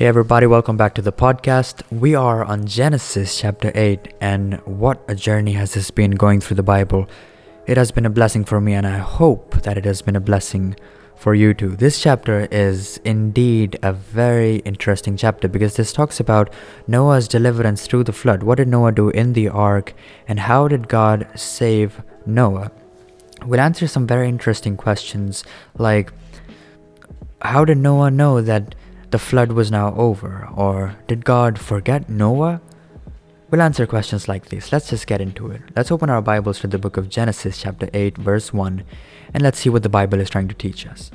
Hey, everybody, welcome back to the podcast. We are on Genesis chapter 8, and what a journey has this been going through the Bible. It has been a blessing for me, and I hope that it has been a blessing for you too. This chapter is indeed a very interesting chapter because this talks about Noah's deliverance through the flood. What did Noah do in the ark, and how did God save Noah? We'll answer some very interesting questions like how did Noah know that the flood was now over? Or did God forget Noah? We'll answer questions like this. Let's just get into it. Let's open our Bibles to the book of Genesis, chapter 8, verse 1, and let's see what the Bible is trying to teach us.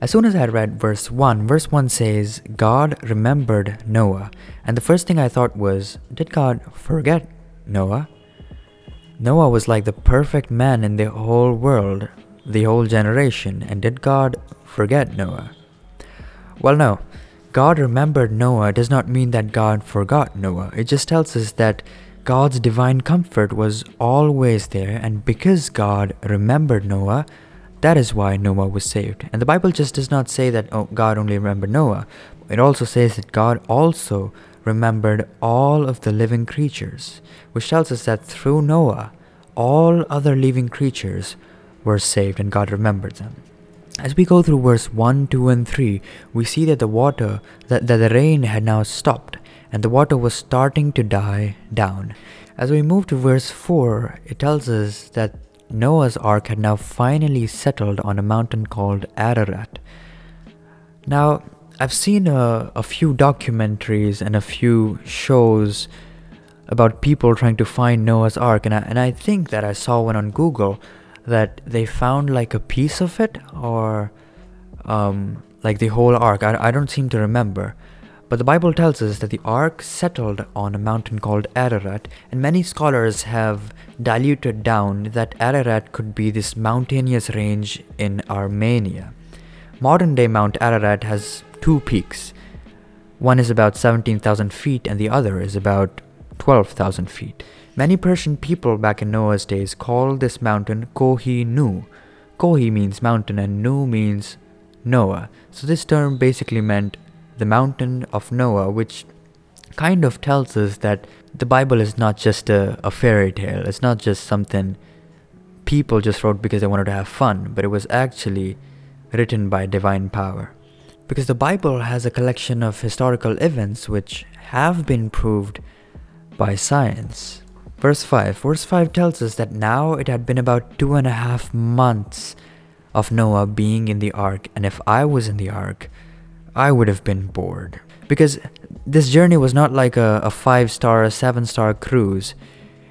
As soon as I read verse 1, verse 1 says, God remembered Noah. And the first thing I thought was, did God forget Noah? Noah was like the perfect man in the whole world, the whole generation, and did God forget Noah? Well, no. God remembered Noah does not mean that God forgot Noah. It just tells us that God's divine comfort was always there, and because God remembered Noah, that is why Noah was saved. And the Bible just does not say that oh, God only remembered Noah. It also says that God also remembered all of the living creatures, which tells us that through Noah, all other living creatures were saved and God remembered them. As we go through verse 1, 2, and 3, we see that the water, that, that the rain had now stopped, and the water was starting to die down. As we move to verse 4, it tells us that Noah's ark had now finally settled on a mountain called Ararat. Now, I've seen a, a few documentaries and a few shows about people trying to find Noah's ark, and I, and I think that I saw one on Google that they found like a piece of it or um, like the whole ark. I, I don't seem to remember. But the Bible tells us that the ark settled on a mountain called Ararat, and many scholars have diluted down that Ararat could be this mountainous range in Armenia. Modern day Mount Ararat has two peaks. One is about 17,000 feet, and the other is about 12,000 feet. Many Persian people back in Noah's days called this mountain Kohi Nu. Kohi means mountain and Nu means Noah. So this term basically meant the mountain of Noah, which kind of tells us that the Bible is not just a, a fairy tale. It's not just something people just wrote because they wanted to have fun, but it was actually written by divine power. Because the Bible has a collection of historical events which have been proved by science. Verse 5. Verse 5 tells us that now it had been about two and a half months of Noah being in the ark, and if I was in the ark, I would have been bored. Because this journey was not like a, a five star, a seven star cruise.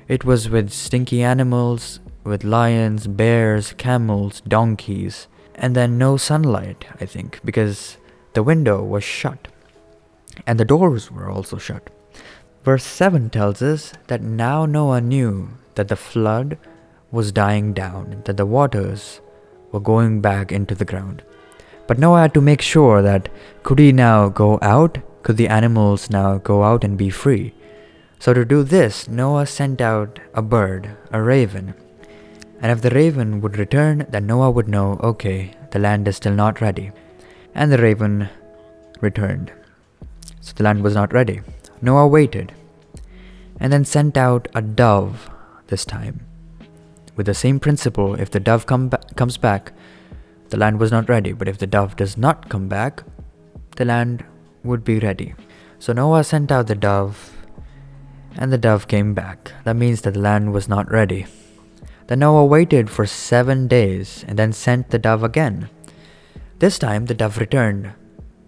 It was with stinky animals, with lions, bears, camels, donkeys, and then no sunlight, I think, because the window was shut. And the doors were also shut. Verse 7 tells us that now Noah knew that the flood was dying down, that the waters were going back into the ground. But Noah had to make sure that could he now go out? Could the animals now go out and be free? So to do this, Noah sent out a bird, a raven. And if the raven would return, then Noah would know, okay, the land is still not ready. And the raven returned. So the land was not ready. Noah waited and then sent out a dove this time. With the same principle, if the dove come ba- comes back, the land was not ready, but if the dove does not come back, the land would be ready. So Noah sent out the dove, and the dove came back. That means that the land was not ready. Then Noah waited for seven days and then sent the dove again. This time the dove returned,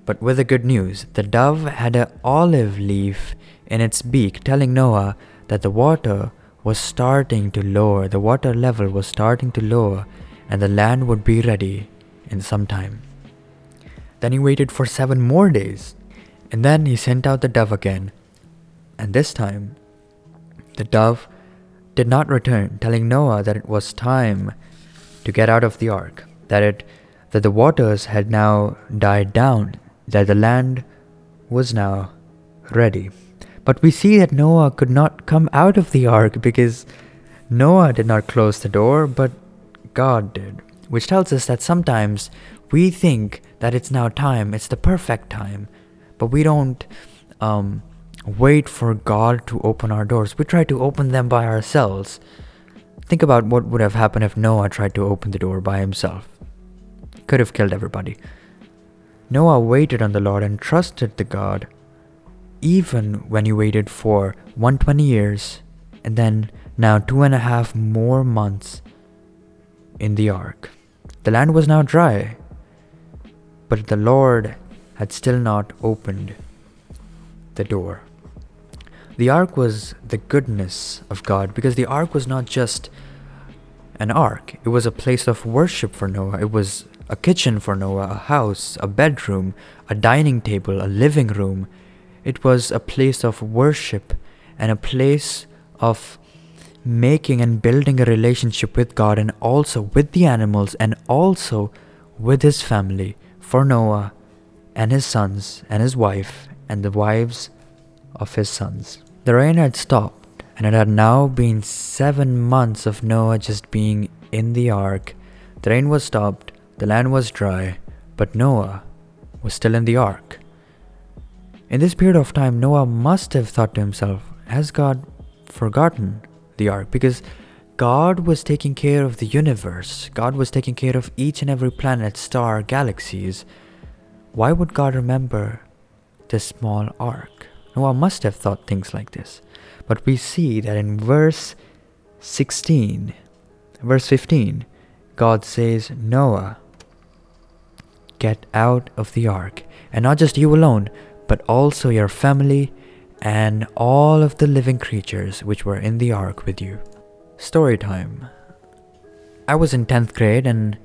but with the good news. The dove had an olive leaf in its beak, telling Noah that the water was starting to lower, the water level was starting to lower, and the land would be ready in some time. Then he waited for seven more days, and then he sent out the dove again. And this time, the dove did not return, telling Noah that it was time to get out of the ark, that it that the waters had now died down, that the land was now ready. But we see that Noah could not come out of the ark because Noah did not close the door, but God did. Which tells us that sometimes we think that it's now time, it's the perfect time, but we don't um, wait for God to open our doors. We try to open them by ourselves. Think about what would have happened if Noah tried to open the door by himself. Could have killed everybody. Noah waited on the Lord and trusted the God, even when he waited for 120 years and then now two and a half more months in the ark. The land was now dry, but the Lord had still not opened the door. The ark was the goodness of God because the ark was not just an ark, it was a place of worship for Noah. It was a kitchen for Noah, a house, a bedroom, a dining table, a living room. It was a place of worship and a place of making and building a relationship with God and also with the animals and also with his family for Noah and his sons and his wife and the wives of his sons. The rain had stopped, and it had now been seven months of Noah just being in the ark. The rain was stopped, the land was dry, but Noah was still in the ark. In this period of time, Noah must have thought to himself, Has God forgotten the ark? Because God was taking care of the universe, God was taking care of each and every planet, star, galaxies. Why would God remember this small ark? Noah must have thought things like this. But we see that in verse 16, verse 15, God says, Noah, get out of the ark. And not just you alone, but also your family and all of the living creatures which were in the ark with you. Story time. I was in 10th grade and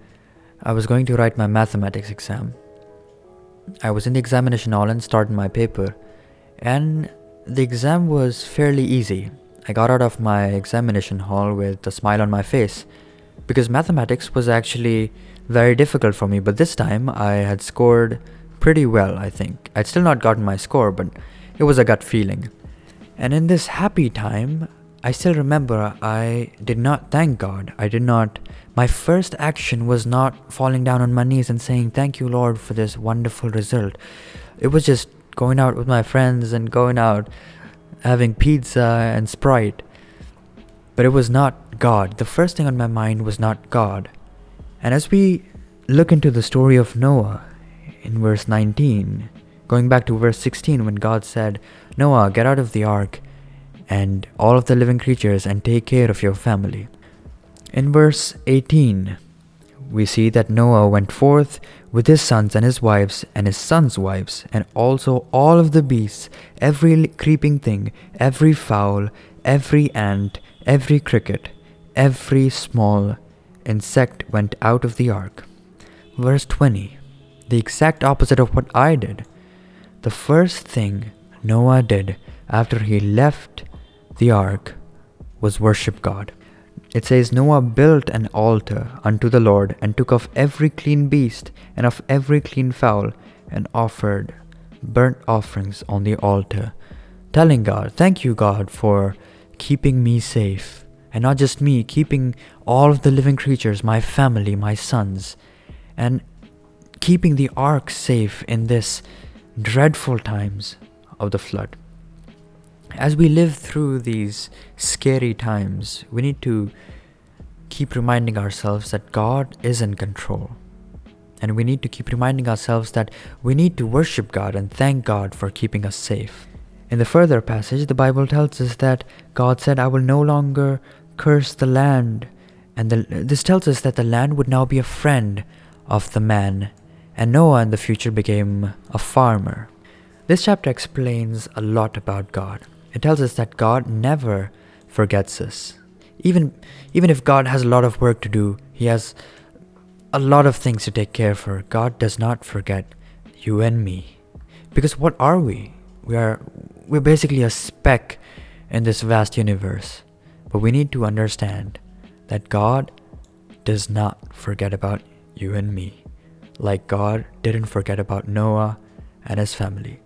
I was going to write my mathematics exam. I was in the examination hall and started my paper, and the exam was fairly easy. I got out of my examination hall with a smile on my face because mathematics was actually very difficult for me, but this time I had scored pretty well, I think. I'd still not gotten my score, but it was a gut feeling. And in this happy time, I still remember I did not thank God. I did not. My first action was not falling down on my knees and saying, Thank you, Lord, for this wonderful result. It was just going out with my friends and going out having pizza and Sprite. But it was not God. The first thing on my mind was not God. And as we look into the story of Noah in verse 19, going back to verse 16, when God said, Noah, get out of the ark and all of the living creatures and take care of your family. In verse 18, we see that Noah went forth with his sons and his wives and his sons' wives, and also all of the beasts, every creeping thing, every fowl, every ant, every cricket, every small insect went out of the ark. Verse 20, the exact opposite of what I did. The first thing Noah did after he left the ark was worship God. It says, Noah built an altar unto the Lord, and took of every clean beast and of every clean fowl, and offered burnt offerings on the altar, telling God, Thank you, God, for keeping me safe. And not just me, keeping all of the living creatures, my family, my sons, and keeping the ark safe in this dreadful times of the flood as we live through these scary times, we need to keep reminding ourselves that God is in control. And we need to keep reminding ourselves that we need to worship God and thank God for keeping us safe. In the further passage, the Bible tells us that God said, I will no longer curse the land. And the, this tells us that the land would now be a friend of the man. And Noah in the future became a farmer. This chapter explains a lot about God. It tells us that God never forgets us. Even even if God has a lot of work to do, he has a lot of things to take care for. God does not forget you and me. Because what are we? We are we're basically a speck in this vast universe. But we need to understand that God does not forget about you and me, like God didn't forget about Noah and his family.